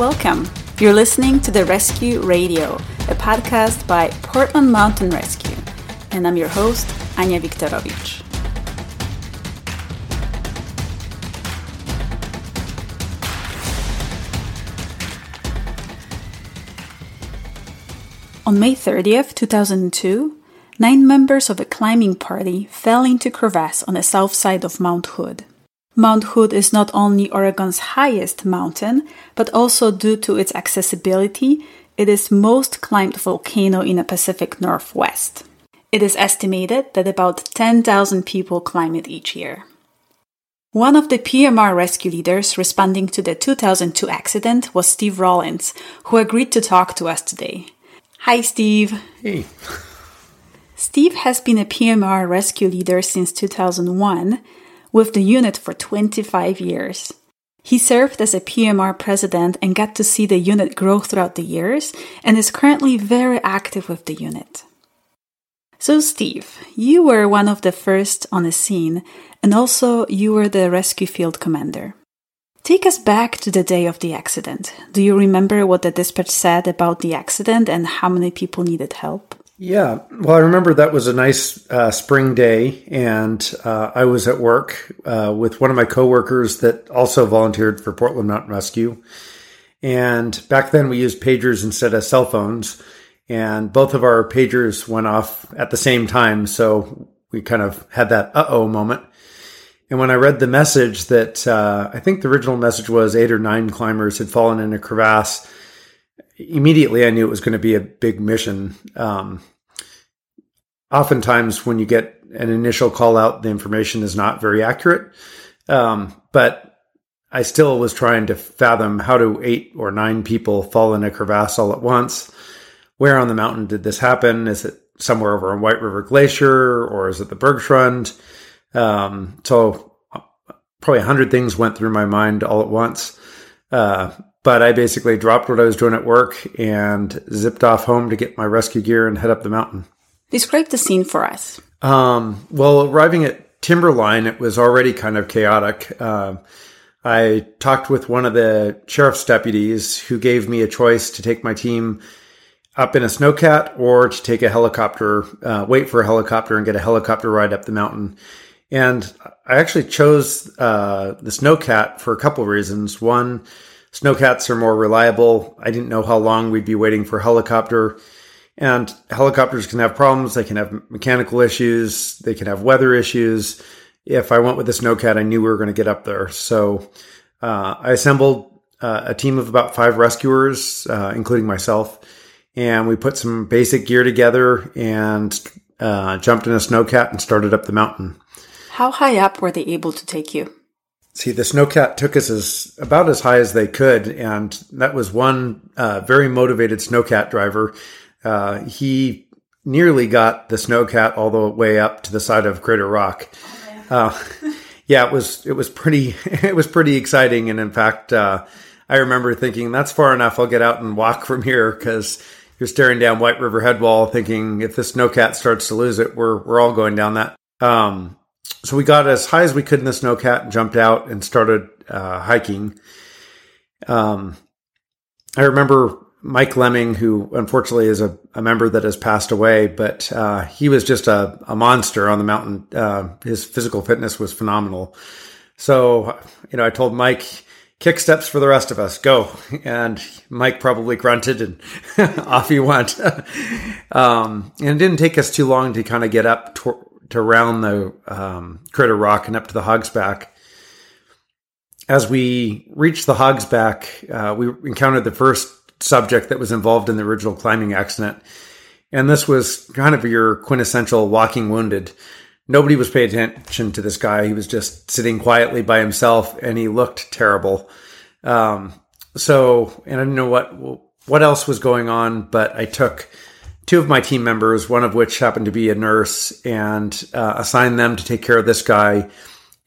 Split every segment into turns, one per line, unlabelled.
Welcome. You're listening to The Rescue Radio, a podcast by Portland Mountain Rescue. And I'm your host, Anya Viktorovich. On May 30th, 2002, nine members of a climbing party fell into crevasse on the south side of Mount Hood. Mount Hood is not only Oregon's highest mountain, but also due to its accessibility, it is most climbed volcano in the Pacific Northwest. It is estimated that about 10,000 people climb it each year. One of the PMR rescue leaders responding to the 2002 accident was Steve Rollins, who agreed to talk to us today. Hi, Steve.
Hey.
Steve has been a PMR rescue leader since 2001 with the unit for 25 years. He served as a PMR president and got to see the unit grow throughout the years and is currently very active with the unit. So, Steve, you were one of the first on the scene, and also you were the rescue field commander. Take us back to the day of the accident. Do you remember what the dispatch said about the accident and how many people needed help?
Yeah, well, I remember that was a nice uh, spring day, and uh, I was at work uh, with one of my coworkers that also volunteered for Portland Mountain Rescue. And back then, we used pagers instead of cell phones, and both of our pagers went off at the same time. So we kind of had that uh oh moment. And when I read the message that uh, I think the original message was eight or nine climbers had fallen in a crevasse immediately I knew it was going to be a big mission. Um, oftentimes, when you get an initial call out, the information is not very accurate. Um, but I still was trying to fathom how do eight or nine people fall in a crevasse all at once? Where on the mountain did this happen? Is it somewhere over on White River Glacier or is it the Bergschrund? Um, so probably a hundred things went through my mind all at once. Uh, but I basically dropped what I was doing at work and zipped off home to get my rescue gear and head up the mountain.
Describe the scene for us.
Um, well, arriving at Timberline, it was already kind of chaotic. Uh, I talked with one of the sheriff's deputies who gave me a choice to take my team up in a snowcat or to take a helicopter, uh, wait for a helicopter and get a helicopter ride up the mountain. And I actually chose uh, the snowcat for a couple of reasons. One, Snowcats are more reliable. I didn't know how long we'd be waiting for helicopter. And helicopters can have problems. They can have mechanical issues. They can have weather issues. If I went with the Snowcat, I knew we were going to get up there. So uh, I assembled uh, a team of about five rescuers, uh, including myself, and we put some basic gear together and uh, jumped in a Snowcat and started up the mountain.
How high up were they able to take you?
See, the snowcat took us as about as high as they could, and that was one uh, very motivated snowcat driver. Uh, he nearly got the snowcat all the way up to the side of Crater Rock. Uh, yeah, it was it was pretty it was pretty exciting, and in fact, uh, I remember thinking that's far enough. I'll get out and walk from here because you're staring down White River Headwall, thinking if the snowcat starts to lose it, we're we're all going down that. Um, so we got as high as we could in the snowcat and jumped out and started uh, hiking. Um, I remember Mike Lemming, who unfortunately is a, a member that has passed away, but uh, he was just a, a, monster on the mountain. Uh, his physical fitness was phenomenal. So, you know, I told Mike, kick steps for the rest of us, go. And Mike probably grunted and off he went. um, and it didn't take us too long to kind of get up to, to round the um, Crater Rock and up to the Hogsback. As we reached the Hogsback, uh, we encountered the first subject that was involved in the original climbing accident. And this was kind of your quintessential walking wounded. Nobody was paying attention to this guy. He was just sitting quietly by himself and he looked terrible. Um, so, and I didn't know what, what else was going on, but I took two of my team members, one of which happened to be a nurse, and uh, assigned them to take care of this guy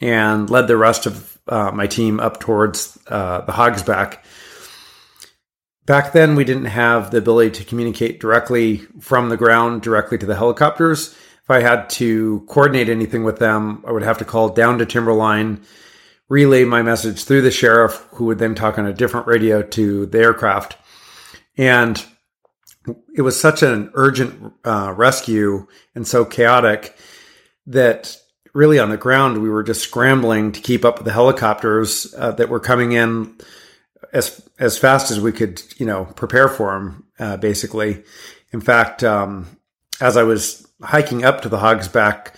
and led the rest of uh, my team up towards uh, the Hogsback. Back then, we didn't have the ability to communicate directly from the ground directly to the helicopters. If I had to coordinate anything with them, I would have to call down to Timberline, relay my message through the sheriff, who would then talk on a different radio to the aircraft. And it was such an urgent uh, rescue and so chaotic that really on the ground we were just scrambling to keep up with the helicopters uh, that were coming in as as fast as we could, you know, prepare for them. Uh, basically, in fact, um, as I was hiking up to the Hogsback,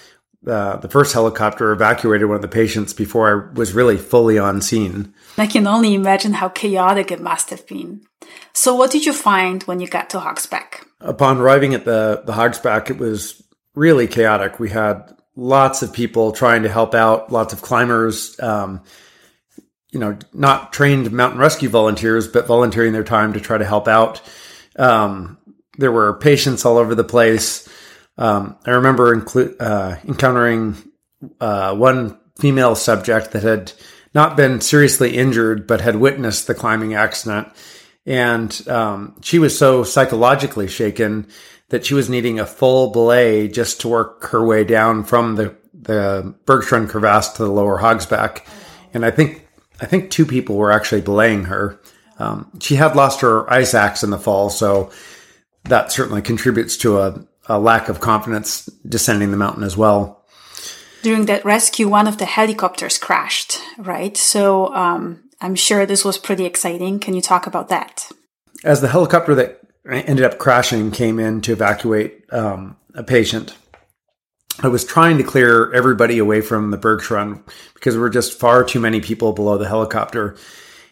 uh, the first helicopter evacuated one of the patients before I was really fully on scene.
I can only imagine how chaotic it must have been. So, what did you find when you got to Hogsback?
Upon arriving at the the Hogsback, it was really chaotic. We had lots of people trying to help out, lots of climbers. Um, you know, not trained mountain rescue volunteers, but volunteering their time to try to help out. Um, there were patients all over the place. Um, I remember inclu- uh, encountering uh, one female subject that had not been seriously injured, but had witnessed the climbing accident. And um, she was so psychologically shaken that she was needing a full belay just to work her way down from the, the Bergschrund crevasse to the lower Hogsback. And I think I think two people were actually belaying her. Um, she had lost her ice axe in the fall, so that certainly contributes to a, a lack of confidence descending the mountain as well.
During that rescue, one of the helicopters crashed, right? So um, I'm sure this was pretty exciting. Can you talk about that?
As the helicopter that ended up crashing came in to evacuate um, a patient, I was trying to clear everybody away from the Bergschrund because there were just far too many people below the helicopter.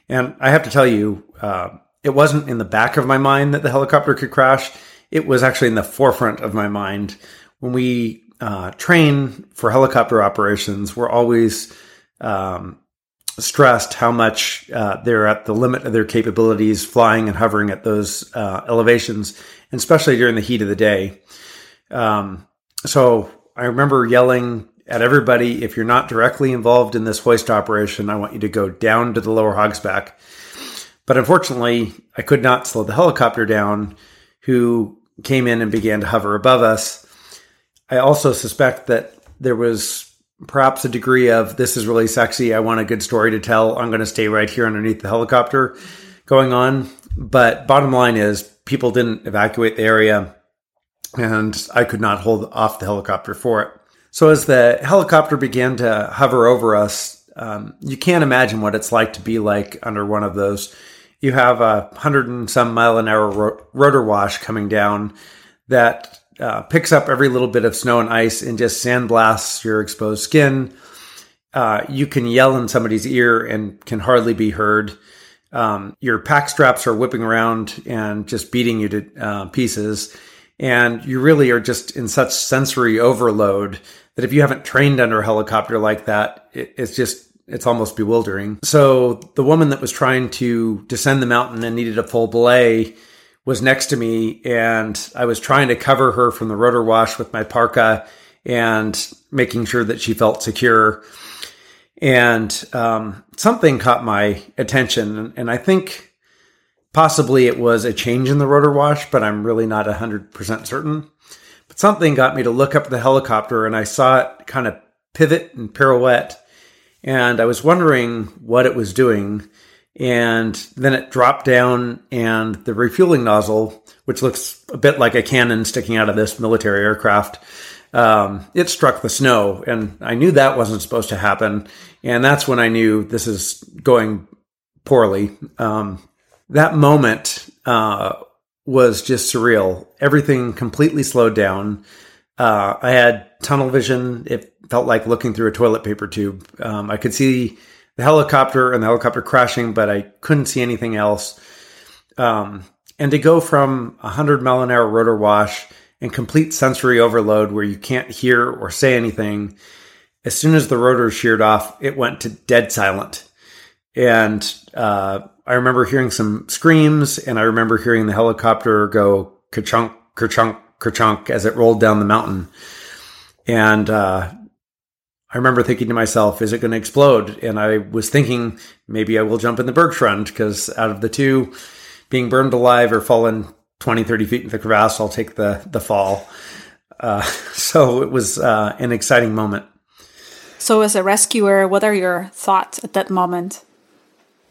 And I have to tell you, uh, it wasn't in the back of my mind that the helicopter could crash. It was actually in the forefront of my mind. When we uh, train for helicopter operations, we're always um, stressed how much uh, they're at the limit of their capabilities flying and hovering at those uh, elevations, especially during the heat of the day. Um, so I remember yelling at everybody if you're not directly involved in this hoist operation, I want you to go down to the lower Hogsback. But unfortunately, I could not slow the helicopter down, who came in and began to hover above us. I also suspect that there was perhaps a degree of this is really sexy. I want a good story to tell. I'm going to stay right here underneath the helicopter going on. But bottom line is, people didn't evacuate the area and I could not hold off the helicopter for it. So as the helicopter began to hover over us, um, you can't imagine what it's like to be like under one of those. You have a hundred and some mile an hour ro- rotor wash coming down that uh, picks up every little bit of snow and ice and just sandblasts your exposed skin. Uh, you can yell in somebody's ear and can hardly be heard. Um, your pack straps are whipping around and just beating you to uh, pieces and you really are just in such sensory overload that if you haven't trained under a helicopter like that, it, it's just it's almost bewildering. So the woman that was trying to descend the mountain and needed a full belay was next to me, and I was trying to cover her from the rotor wash with my parka and making sure that she felt secure. And um, something caught my attention, and I think Possibly it was a change in the rotor wash, but I'm really not 100% certain. But something got me to look up the helicopter and I saw it kind of pivot and pirouette. And I was wondering what it was doing. And then it dropped down and the refueling nozzle, which looks a bit like a cannon sticking out of this military aircraft, um, it struck the snow. And I knew that wasn't supposed to happen. And that's when I knew this is going poorly. Um, that moment uh, was just surreal. Everything completely slowed down. Uh, I had tunnel vision. It felt like looking through a toilet paper tube. Um, I could see the helicopter and the helicopter crashing, but I couldn't see anything else. Um, and to go from a 100 mile an hour rotor wash and complete sensory overload where you can't hear or say anything, as soon as the rotor sheared off, it went to dead silent. And uh, I remember hearing some screams, and I remember hearing the helicopter go ka-chunk, ka-chunk, ka-chunk as it rolled down the mountain. And uh, I remember thinking to myself, is it going to explode? And I was thinking maybe I will jump in the Bergschrund because out of the two, being burned alive or falling 20, 30 feet in the crevasse, I'll take the, the fall. Uh, so it was uh, an exciting moment.
So, as a rescuer, what are your thoughts at that moment?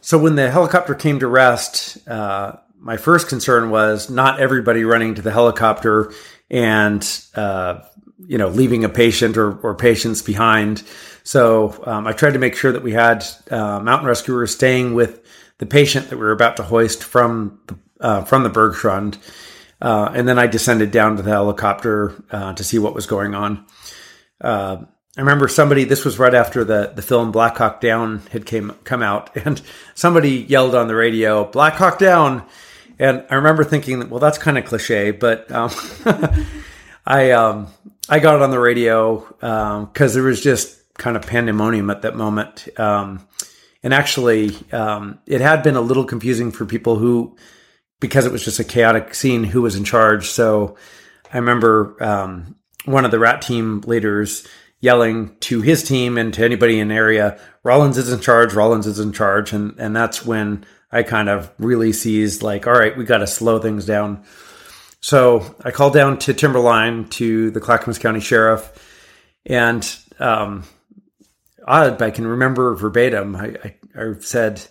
So, when the helicopter came to rest, uh, my first concern was not everybody running to the helicopter and uh, you know leaving a patient or, or patients behind. So um, I tried to make sure that we had uh, mountain rescuers staying with the patient that we were about to hoist from the, uh, from the Bergschrund. Uh, and then I descended down to the helicopter uh, to see what was going on. Uh, I remember somebody. This was right after the the film Black Hawk Down had came come out, and somebody yelled on the radio, "Black Hawk Down!" And I remember thinking, well, that's kind of cliche, but um, I um, I got it on the radio because um, there was just kind of pandemonium at that moment. Um, and actually, um, it had been a little confusing for people who, because it was just a chaotic scene, who was in charge. So I remember um, one of the rat team leaders yelling to his team and to anybody in the area, Rollins is in charge, Rollins is in charge. And, and that's when I kind of really seized like, all right, we got to slow things down. So I called down to Timberline to the Clackamas County Sheriff, and um, I, I can remember verbatim. I, I, I, said,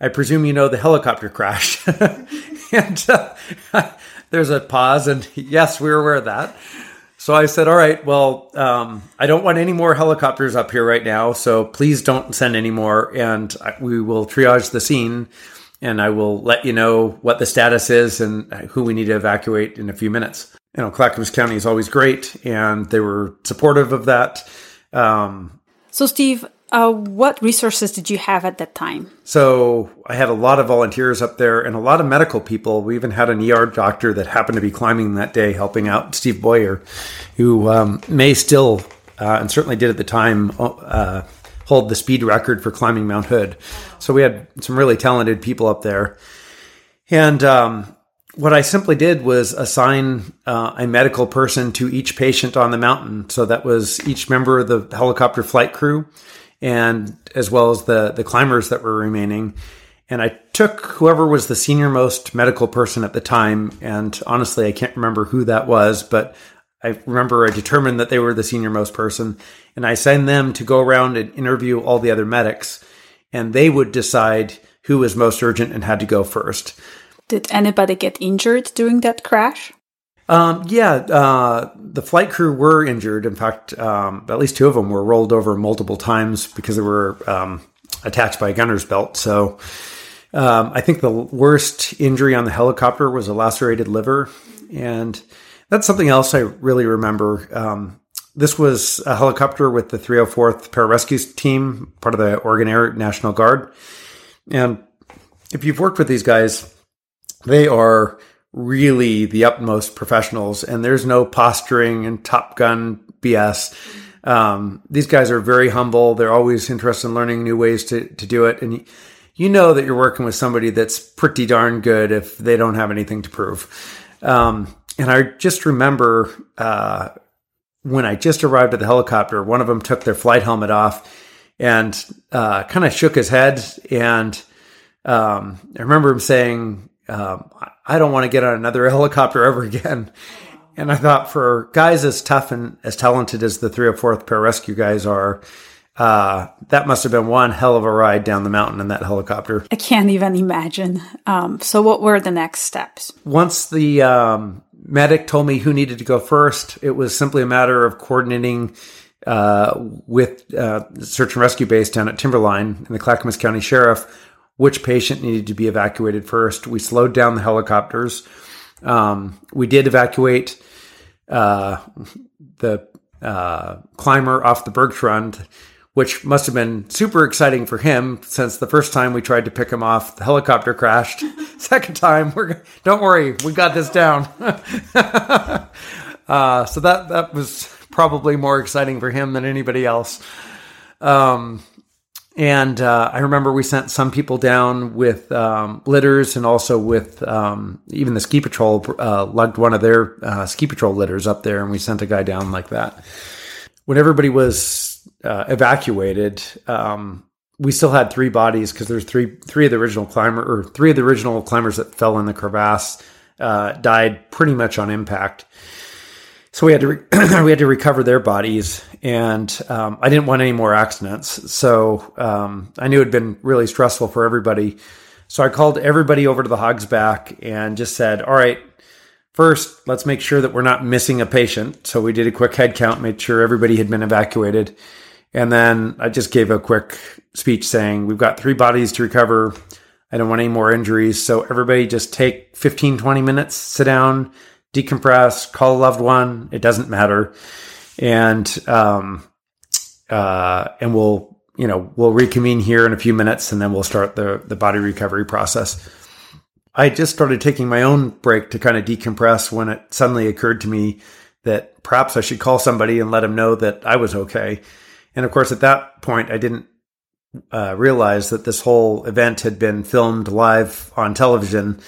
"I presume you know the helicopter crash," and uh, there's a pause, and yes, we are aware of that. So I said, "All right, well, um, I don't want any more helicopters up here right now, so please don't send any more, and we will triage the scene." And I will let you know what the status is and who we need to evacuate in a few minutes. You know, Clackamas County is always great, and they were supportive of that. Um,
so, Steve, uh, what resources did you have at that time?
So, I had a lot of volunteers up there and a lot of medical people. We even had an ER doctor that happened to be climbing that day, helping out Steve Boyer, who um, may still, uh, and certainly did at the time, uh, hold the speed record for climbing Mount Hood. So we had some really talented people up there. And um, what I simply did was assign uh, a medical person to each patient on the mountain. So that was each member of the helicopter flight crew, and as well as the the climbers that were remaining. And I took whoever was the senior most medical person at the time, and honestly, I can't remember who that was, but I remember I determined that they were the senior most person, and I sent them to go around and interview all the other medics, and they would decide who was most urgent and had to go first.
Did anybody get injured during that crash?
Um, yeah, uh, the flight crew were injured. In fact, um, at least two of them were rolled over multiple times because they were um, attached by a gunner's belt. So um, I think the worst injury on the helicopter was a lacerated liver. And that's something else I really remember. Um, this was a helicopter with the 304th Pararescue Team, part of the Oregon Air National Guard. And if you've worked with these guys, they are really the utmost professionals, and there's no posturing and Top Gun BS. Um, these guys are very humble. They're always interested in learning new ways to, to do it. And you know that you're working with somebody that's pretty darn good if they don't have anything to prove. Um, and I just remember uh, when I just arrived at the helicopter, one of them took their flight helmet off and uh, kind of shook his head. And um, I remember him saying, um, I don't want to get on another helicopter ever again. And I thought for guys as tough and as talented as the 304th pararescue guys are, uh, that must have been one hell of a ride down the mountain in that helicopter.
I can't even imagine. Um, so, what were the next steps?
Once the um, medic told me who needed to go first. It was simply a matter of coordinating uh, with uh, search and rescue base down at Timberline and the Clackamas County Sheriff which patient needed to be evacuated first. We slowed down the helicopters. Um, we did evacuate uh, the uh, climber off the Bergschrund which must have been super exciting for him since the first time we tried to pick him off, the helicopter crashed. Second time, we're don't worry, we got this down. uh, so that that was probably more exciting for him than anybody else. Um, and uh, I remember we sent some people down with um, litters and also with um, even the ski patrol uh, lugged one of their uh, ski patrol litters up there, and we sent a guy down like that. When everybody was uh, evacuated, um, we still had three bodies because there's three three of the original climber or three of the original climbers that fell in the crevasse uh, died pretty much on impact. So we had to re- we had to recover their bodies, and um, I didn't want any more accidents. So um, I knew it had been really stressful for everybody. So I called everybody over to the Hogs back and just said, "All right, first let's make sure that we're not missing a patient." So we did a quick head count, made sure everybody had been evacuated, and then I just gave a quick speech saying, "We've got three bodies to recover." I don't want any more injuries. So everybody just take 15, 20 minutes, sit down, decompress, call a loved one. It doesn't matter. And, um, uh, and we'll, you know, we'll reconvene here in a few minutes and then we'll start the, the body recovery process. I just started taking my own break to kind of decompress when it suddenly occurred to me that perhaps I should call somebody and let them know that I was okay. And of course, at that point, I didn't uh, realized that this whole event had been filmed live on television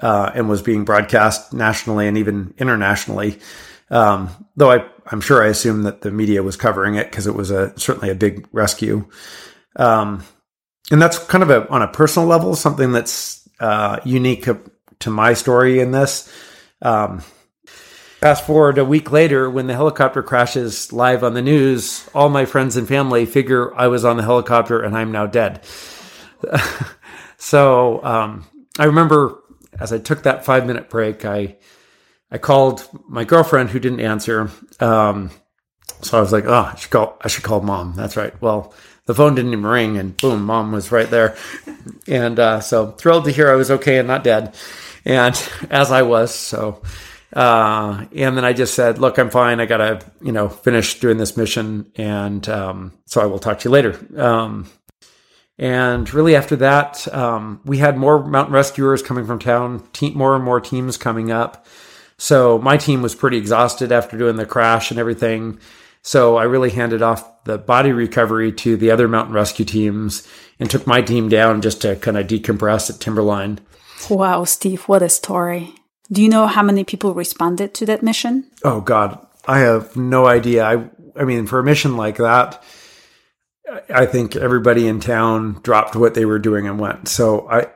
uh, and was being broadcast nationally and even internationally. Um, though I, am sure I assumed that the media was covering it because it was a certainly a big rescue. Um, and that's kind of a on a personal level something that's uh, unique to my story in this. Um, Fast forward a week later, when the helicopter crashes live on the news, all my friends and family figure I was on the helicopter and I'm now dead. so um, I remember as I took that five minute break, I I called my girlfriend who didn't answer. Um, so I was like, oh, I should call. I should call mom. That's right. Well, the phone didn't even ring, and boom, mom was right there. And uh, so thrilled to hear I was okay and not dead, and as I was. So uh, and then I just said, look, I'm fine. I got to, you know, finish doing this mission. And um, so I will talk to you later. Um, and really after that, um, we had more mountain rescuers coming from town, te- more and more teams coming up. So my team was pretty exhausted after doing the crash and everything. So I really handed off the body recovery to the other mountain rescue teams and took my team down just to kind of decompress at Timberline.
Wow, Steve, what a story. Do you know how many people responded to that mission?
Oh God, I have no idea. I I mean, for a mission like that, I think everybody in town dropped what they were doing and went. So I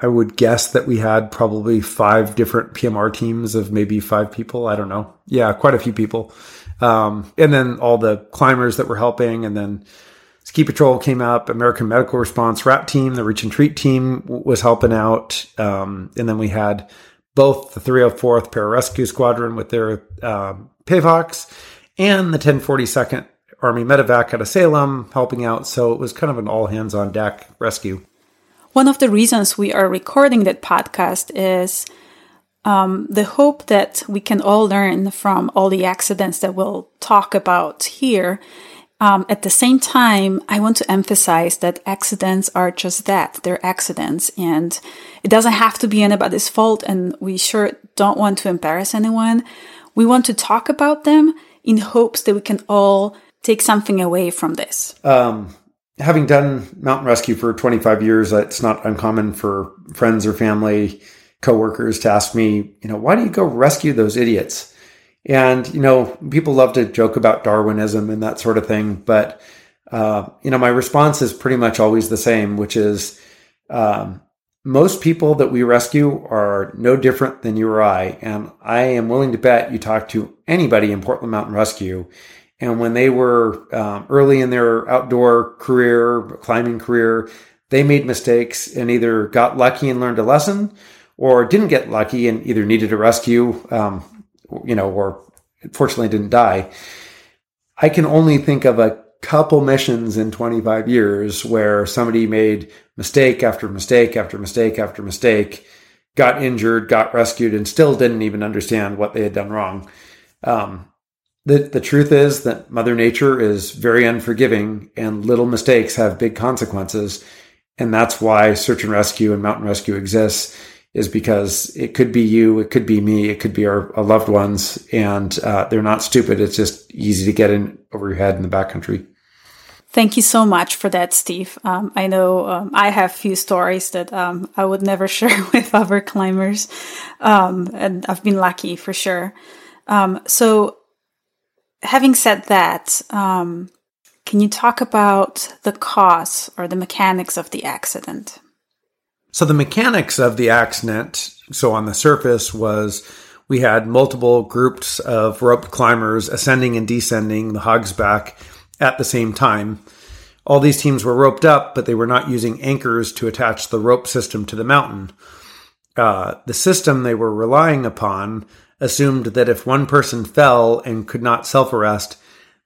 I would guess that we had probably five different PMR teams of maybe five people. I don't know. Yeah, quite a few people. Um, and then all the climbers that were helping, and then Ski Patrol came up, American Medical Response RAP team, the Reach and Treat team was helping out, um, and then we had both the 304th Pararescue Squadron with their Pave Hawks and the 1042nd Army Medevac out of Salem helping out. So it was kind of an all hands on deck rescue.
One of the reasons we are recording that podcast is um, the hope that we can all learn from all the accidents that we'll talk about here um, at the same time, I want to emphasize that accidents are just that. They're accidents and it doesn't have to be anybody's fault. And we sure don't want to embarrass anyone. We want to talk about them in hopes that we can all take something away from this.
Um, having done mountain rescue for 25 years, it's not uncommon for friends or family, coworkers to ask me, you know, why do you go rescue those idiots? And, you know, people love to joke about Darwinism and that sort of thing. But, uh, you know, my response is pretty much always the same, which is um, most people that we rescue are no different than you or I. And I am willing to bet you talk to anybody in Portland Mountain Rescue. And when they were um, early in their outdoor career, climbing career, they made mistakes and either got lucky and learned a lesson or didn't get lucky and either needed a rescue. Um, you know, or fortunately didn't die. I can only think of a couple missions in 25 years where somebody made mistake after mistake after mistake after mistake, got injured, got rescued, and still didn't even understand what they had done wrong. Um, the, the truth is that Mother Nature is very unforgiving and little mistakes have big consequences. And that's why search and rescue and mountain rescue exists is because it could be you, it could be me, it could be our, our loved ones, and uh, they're not stupid. It's just easy to get in over your head in the backcountry.
Thank you so much for that, Steve. Um, I know um, I have few stories that um, I would never share with other climbers, um, and I've been lucky for sure. Um, so, having said that, um, can you talk about the cause or the mechanics of the accident?
So the mechanics of the accident, so on the surface, was we had multiple groups of rope climbers ascending and descending the Hogsback at the same time. All these teams were roped up, but they were not using anchors to attach the rope system to the mountain. Uh, the system they were relying upon assumed that if one person fell and could not self arrest,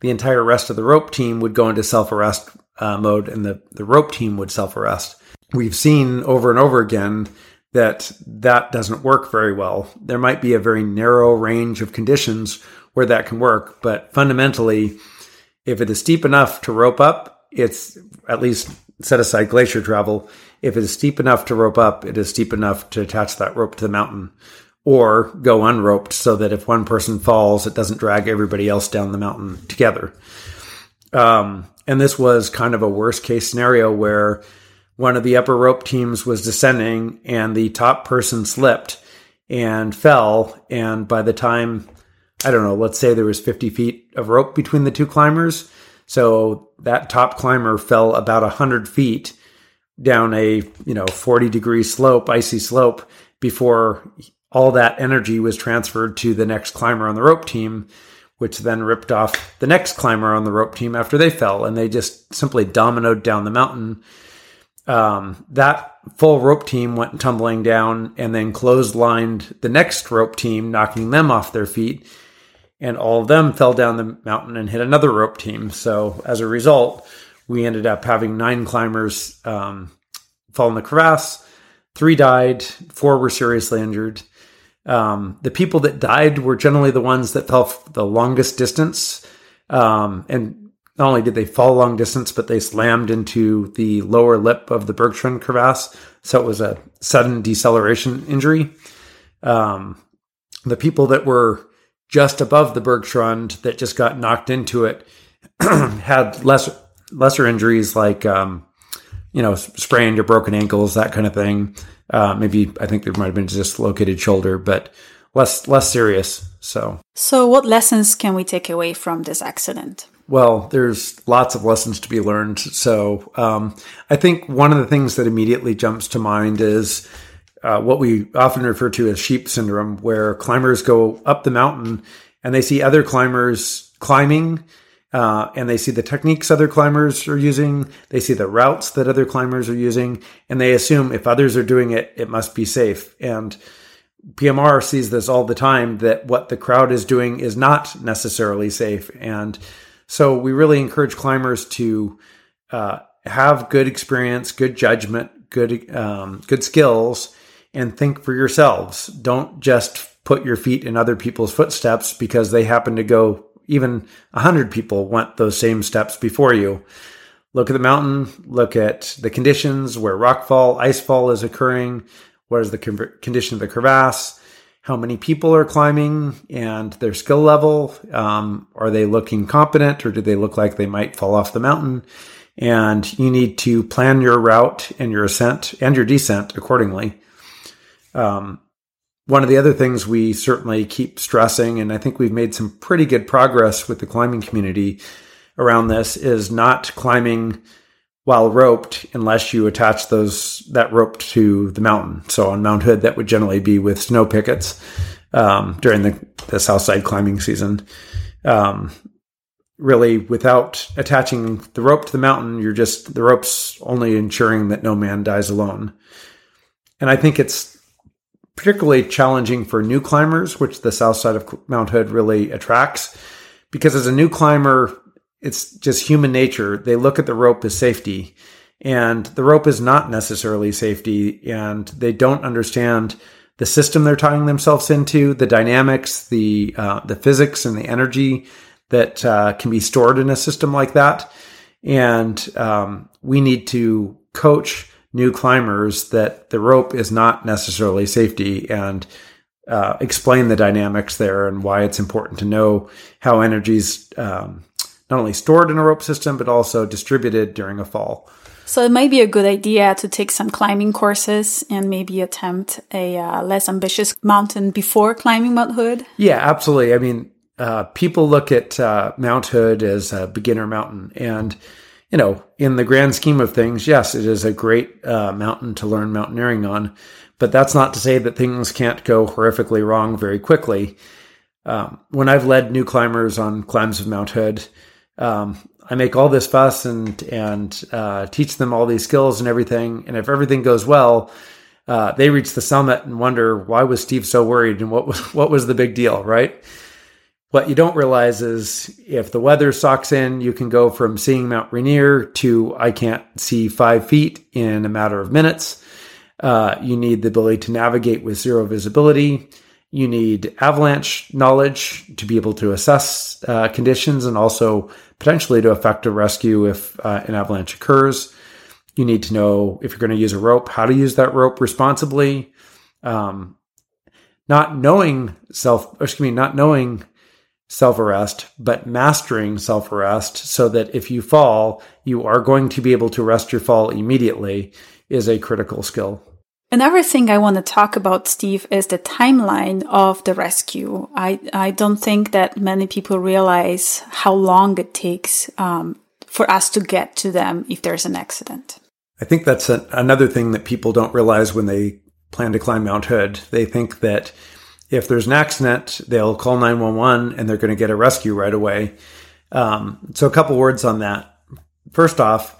the entire rest of the rope team would go into self arrest uh, mode and the, the rope team would self arrest. We've seen over and over again that that doesn't work very well. There might be a very narrow range of conditions where that can work, but fundamentally, if it is steep enough to rope up, it's at least set aside glacier travel. If it is steep enough to rope up, it is steep enough to attach that rope to the mountain or go unroped so that if one person falls, it doesn't drag everybody else down the mountain together. Um, and this was kind of a worst case scenario where one of the upper rope teams was descending and the top person slipped and fell. And by the time, I don't know, let's say there was 50 feet of rope between the two climbers. So that top climber fell about 100 feet down a, you know, 40 degree slope, icy slope before all that energy was transferred to the next climber on the rope team, which then ripped off the next climber on the rope team after they fell. And they just simply dominoed down the mountain. Um, that full rope team went tumbling down and then clotheslined the next rope team, knocking them off their feet. And all of them fell down the mountain and hit another rope team. So as a result, we ended up having nine climbers um, fall in the crevasse. Three died, four were seriously injured. Um, the people that died were generally the ones that fell the longest distance. Um, and not only did they fall a long distance, but they slammed into the lower lip of the Bergschrund crevasse. So it was a sudden deceleration injury. Um, the people that were just above the Bergschrund that just got knocked into it had less lesser injuries like um, you know sprained or broken ankles, that kind of thing. Uh, maybe I think there might have been a dislocated shoulder, but less less serious. So,
so what lessons can we take away from this accident?
Well, there's lots of lessons to be learned. So, um, I think one of the things that immediately jumps to mind is uh, what we often refer to as sheep syndrome, where climbers go up the mountain and they see other climbers climbing uh, and they see the techniques other climbers are using. They see the routes that other climbers are using, and they assume if others are doing it, it must be safe. And PMR sees this all the time that what the crowd is doing is not necessarily safe. And so we really encourage climbers to uh, have good experience, good judgment, good um, good skills, and think for yourselves. Don't just put your feet in other people's footsteps because they happen to go even a hundred people went those same steps before you. Look at the mountain, look at the conditions where rockfall, icefall is occurring, what is the condition of the crevasse, how many people are climbing and their skill level. Um, are they looking competent or do they look like they might fall off the mountain? And you need to plan your route and your ascent and your descent accordingly. Um, one of the other things we certainly keep stressing, and I think we've made some pretty good progress with the climbing community around this, is not climbing while roped unless you attach those that rope to the mountain. So on Mount Hood, that would generally be with snow pickets um, during the, the south side climbing season. Um, really, without attaching the rope to the mountain, you're just the rope's only ensuring that no man dies alone. And I think it's particularly challenging for new climbers, which the south side of Mount Hood really attracts. Because as a new climber, it's just human nature. They look at the rope as safety, and the rope is not necessarily safety, and they don't understand the system they're tying themselves into, the dynamics, the uh, the physics, and the energy that uh, can be stored in a system like that. And um, we need to coach new climbers that the rope is not necessarily safety and uh, explain the dynamics there and why it's important to know how energy's um, not only stored in a rope system but also distributed during a fall.
So it might be a good idea to take some climbing courses and maybe attempt a uh, less ambitious mountain before climbing Mount Hood.
Yeah, absolutely. I mean, uh, people look at uh, Mount Hood as a beginner mountain, and you know, in the grand scheme of things, yes, it is a great uh, mountain to learn mountaineering on. But that's not to say that things can't go horrifically wrong very quickly. Um, when I've led new climbers on climbs of Mount Hood, um, I make all this fuss and and uh, teach them all these skills and everything. And if everything goes well, uh, they reach the summit and wonder why was Steve so worried and what was what was the big deal, right? What you don't realize is if the weather socks in, you can go from seeing Mount Rainier to I can't see five feet in a matter of minutes. Uh, you need the ability to navigate with zero visibility. You need avalanche knowledge to be able to assess uh, conditions and also potentially to affect a rescue if uh, an avalanche occurs. You need to know if you're going to use a rope, how to use that rope responsibly. Um, not knowing self, excuse me, not knowing self arrest, but mastering self arrest so that if you fall, you are going to be able to arrest your fall immediately is a critical skill.
Another thing I want to talk about, Steve, is the timeline of the rescue. I, I don't think that many people realize how long it takes um, for us to get to them if there's an accident.
I think that's a, another thing that people don't realize when they plan to climb Mount Hood. They think that if there's an accident, they'll call 911 and they're going to get a rescue right away. Um, so, a couple words on that. First off,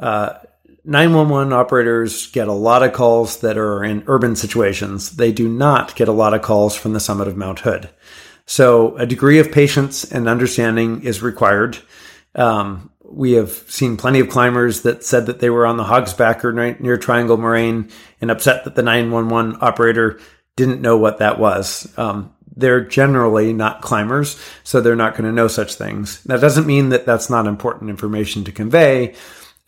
uh, 911 operators get a lot of calls that are in urban situations. They do not get a lot of calls from the summit of Mount Hood. So, a degree of patience and understanding is required. Um, we have seen plenty of climbers that said that they were on the Hogsback or near Triangle Moraine and upset that the 911 operator didn't know what that was. Um, they're generally not climbers, so they're not going to know such things. That doesn't mean that that's not important information to convey,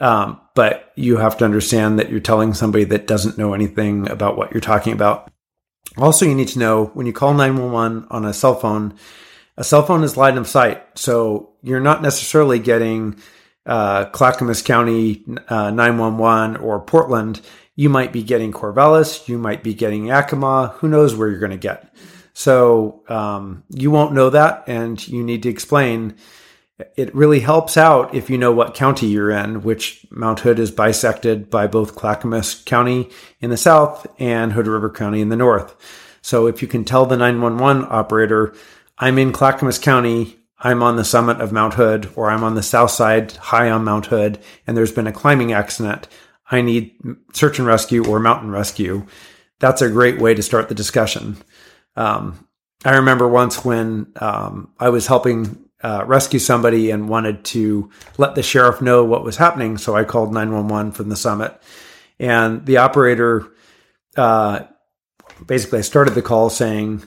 um, but you have to understand that you're telling somebody that doesn't know anything about what you're talking about. Also, you need to know when you call 911 on a cell phone, a cell phone is line of sight. So you're not necessarily getting uh, Clackamas County uh, 911 or Portland you might be getting Corvallis, you might be getting Yakima, who knows where you're going to get. So um, you won't know that, and you need to explain. It really helps out if you know what county you're in, which Mount Hood is bisected by both Clackamas County in the south and Hood River County in the north. So if you can tell the 911 operator, I'm in Clackamas County, I'm on the summit of Mount Hood, or I'm on the south side high on Mount Hood, and there's been a climbing accident, I need search and rescue or mountain rescue, that's a great way to start the discussion. Um, I remember once when um, I was helping uh, rescue somebody and wanted to let the sheriff know what was happening. So I called 911 from the summit. And the operator uh, basically I started the call saying,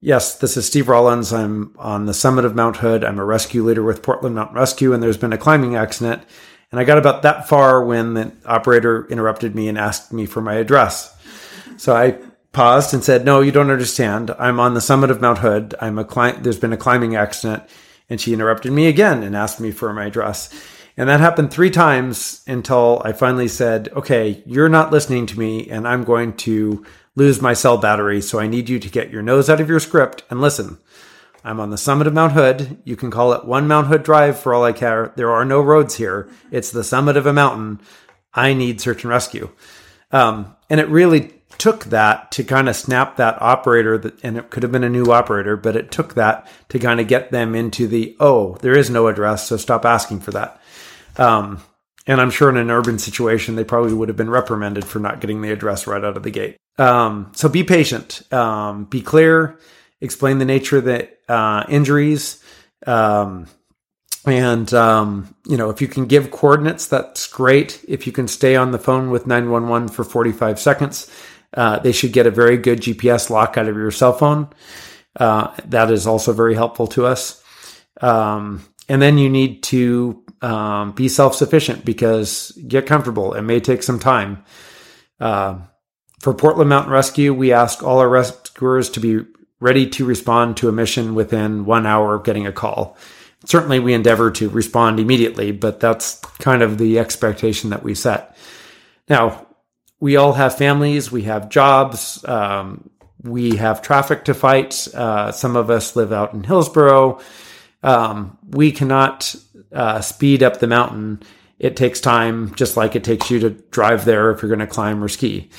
Yes, this is Steve Rollins. I'm on the summit of Mount Hood. I'm a rescue leader with Portland Mountain Rescue, and there's been a climbing accident. And I got about that far when the operator interrupted me and asked me for my address. So I paused and said, "No, you don't understand. I'm on the summit of Mount Hood. I'm a client. There's been a climbing accident." And she interrupted me again and asked me for my address. And that happened three times until I finally said, "Okay, you're not listening to me, and I'm going to lose my cell battery. So I need you to get your nose out of your script and listen." I'm on the summit of Mount Hood. You can call it One Mount Hood Drive for all I care. There are no roads here. It's the summit of a mountain. I need search and rescue. Um, and it really took that to kind of snap that operator that, and it could have been a new operator, but it took that to kind of get them into the, oh, there is no address. So stop asking for that. Um, and I'm sure in an urban situation, they probably would have been reprimanded for not getting the address right out of the gate. Um, so be patient, um, be clear, explain the nature of the uh, injuries. Um, and, um, you know, if you can give coordinates, that's great. If you can stay on the phone with 911 for 45 seconds, uh, they should get a very good GPS lock out of your cell phone. Uh, that is also very helpful to us. Um, and then you need to um, be self sufficient because get comfortable. It may take some time. Uh, for Portland Mountain Rescue, we ask all our rescuers to be ready to respond to a mission within one hour of getting a call. Certainly, we endeavor to respond immediately, but that's kind of the expectation that we set. Now, we all have families, we have jobs, um, we have traffic to fight. Uh, some of us live out in Hillsboro. Um, we cannot uh, speed up the mountain it takes time, just like it takes you to drive there if you're going to climb or ski.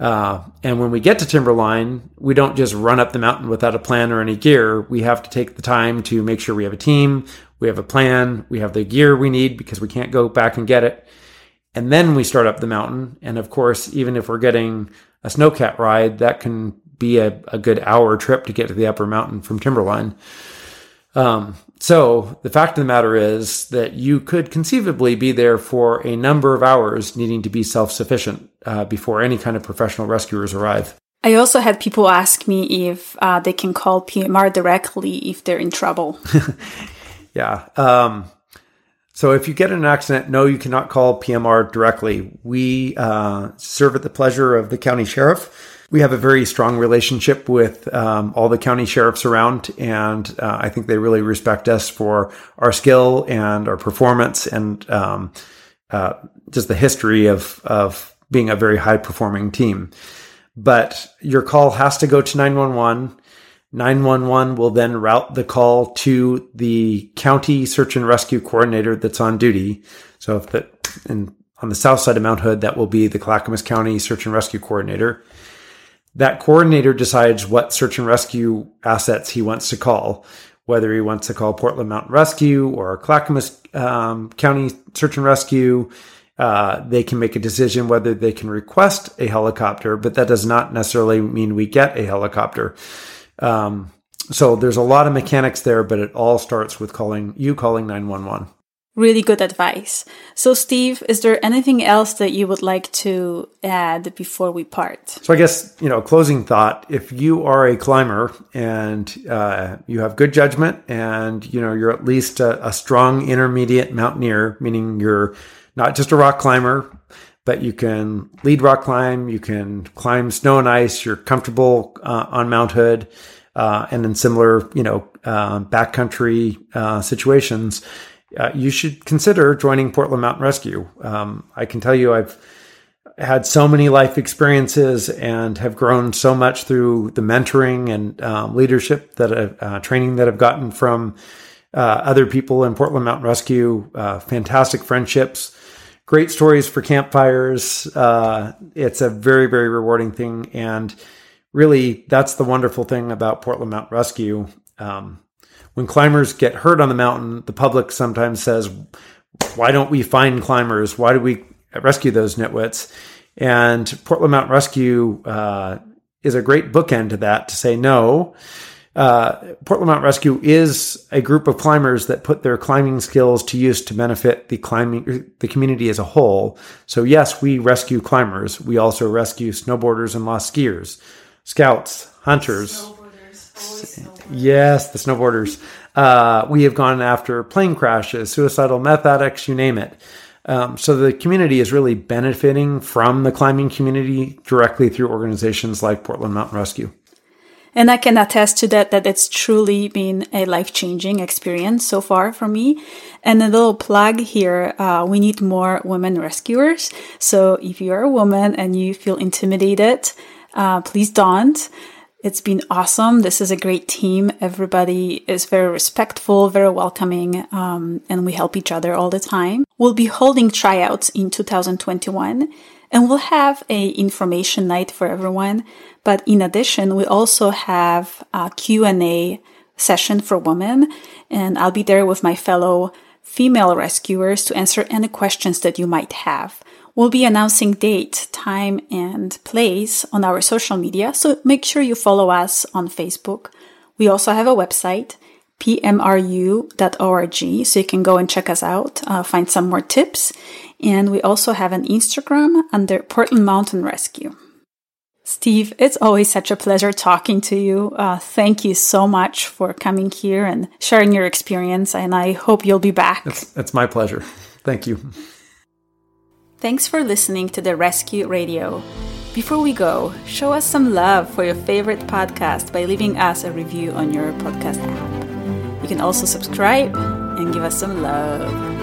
Uh, and when we get to Timberline, we don't just run up the mountain without a plan or any gear. We have to take the time to make sure we have a team, we have a plan, we have the gear we need because we can't go back and get it. And then we start up the mountain. And of course, even if we're getting a snowcat ride, that can be a, a good hour trip to get to the upper mountain from Timberline. Um, so the fact of the matter is that you could conceivably be there for a number of hours needing to be self sufficient uh, before any kind of professional rescuers arrive.
I also had people ask me if uh, they can call PMR directly if they're in trouble.
yeah. Um, so if you get in an accident, no, you cannot call PMR directly. We uh, serve at the pleasure of the county sheriff we have a very strong relationship with um, all the county sheriffs around, and uh, I think they really respect us for our skill and our performance, and um, uh, just the history of of being a very high performing team. But your call has to go to nine one one. 911 will then route the call to the county search and rescue coordinator that's on duty. So if the, in, on the south side of Mount Hood, that will be the Clackamas County search and rescue coordinator that coordinator decides what search and rescue assets he wants to call, whether he wants to call Portland Mountain Rescue or Clackamas um, County Search and Rescue. Uh, they can make a decision whether they can request a helicopter, but that does not necessarily mean we get a helicopter. Um, so there's a lot of mechanics there, but it all starts with calling you calling 911
really good advice. So, Steve, is there anything else that you would like to add before we part?
So, I guess, you know, closing thought if you are a climber and uh, you have good judgment and, you know, you're at least a, a strong intermediate mountaineer, meaning you're not just a rock climber, but you can lead rock climb, you can climb snow and ice, you're comfortable uh, on Mount Hood. Uh, and in similar, you know, uh, backcountry uh, situations, uh, you should consider joining Portland Mountain Rescue. Um, I can tell you, I've had so many life experiences and have grown so much through the mentoring and um, leadership that uh, training that I've gotten from other people in Portland Mountain Rescue. Fantastic friendships, great stories for campfires. Uh, it's a very very rewarding thing, and really, that's the wonderful thing about Portland Mount Rescue. Um, when climbers get hurt on the mountain, the public sometimes says, why don't we find climbers? Why do we rescue those nitwits? And Portland Mount Rescue uh, is a great bookend to that to say, no, uh, Portland Mountain Rescue is a group of climbers that put their climbing skills to use to benefit the climbing the community as a whole. So yes, we rescue climbers. We also rescue snowboarders and lost skiers, scouts, hunters, Yes, the snowboarders. Uh, we have gone after plane crashes, suicidal meth addicts, you name it. Um, so the community is really benefiting from the climbing community directly through organizations like Portland Mountain Rescue.
And I can attest to that, that it's truly been a life changing experience so far for me. And a little plug here uh, we need more women rescuers. So if you're a woman and you feel intimidated, uh, please don't. It's been awesome. This is a great team. Everybody is very respectful, very welcoming, um, and we help each other all the time. We'll be holding tryouts in 2021 and we'll have a information night for everyone. But in addition, we also have a Q&A session for women and I'll be there with my fellow female rescuers to answer any questions that you might have. We'll be announcing date, time, and place on our social media, so make sure you follow us on Facebook. We also have a website, pmru.org, so you can go and check us out, uh, find some more tips. And we also have an Instagram under Portland Mountain Rescue. Steve, it's always such a pleasure talking to you. Uh, thank you so much for coming here and sharing your experience, and I hope you'll be back.
It's, it's my pleasure. Thank you.
Thanks for listening to the Rescue Radio. Before we go, show us some love for your favorite podcast by leaving us a review on your podcast app. You can also subscribe and give us some love.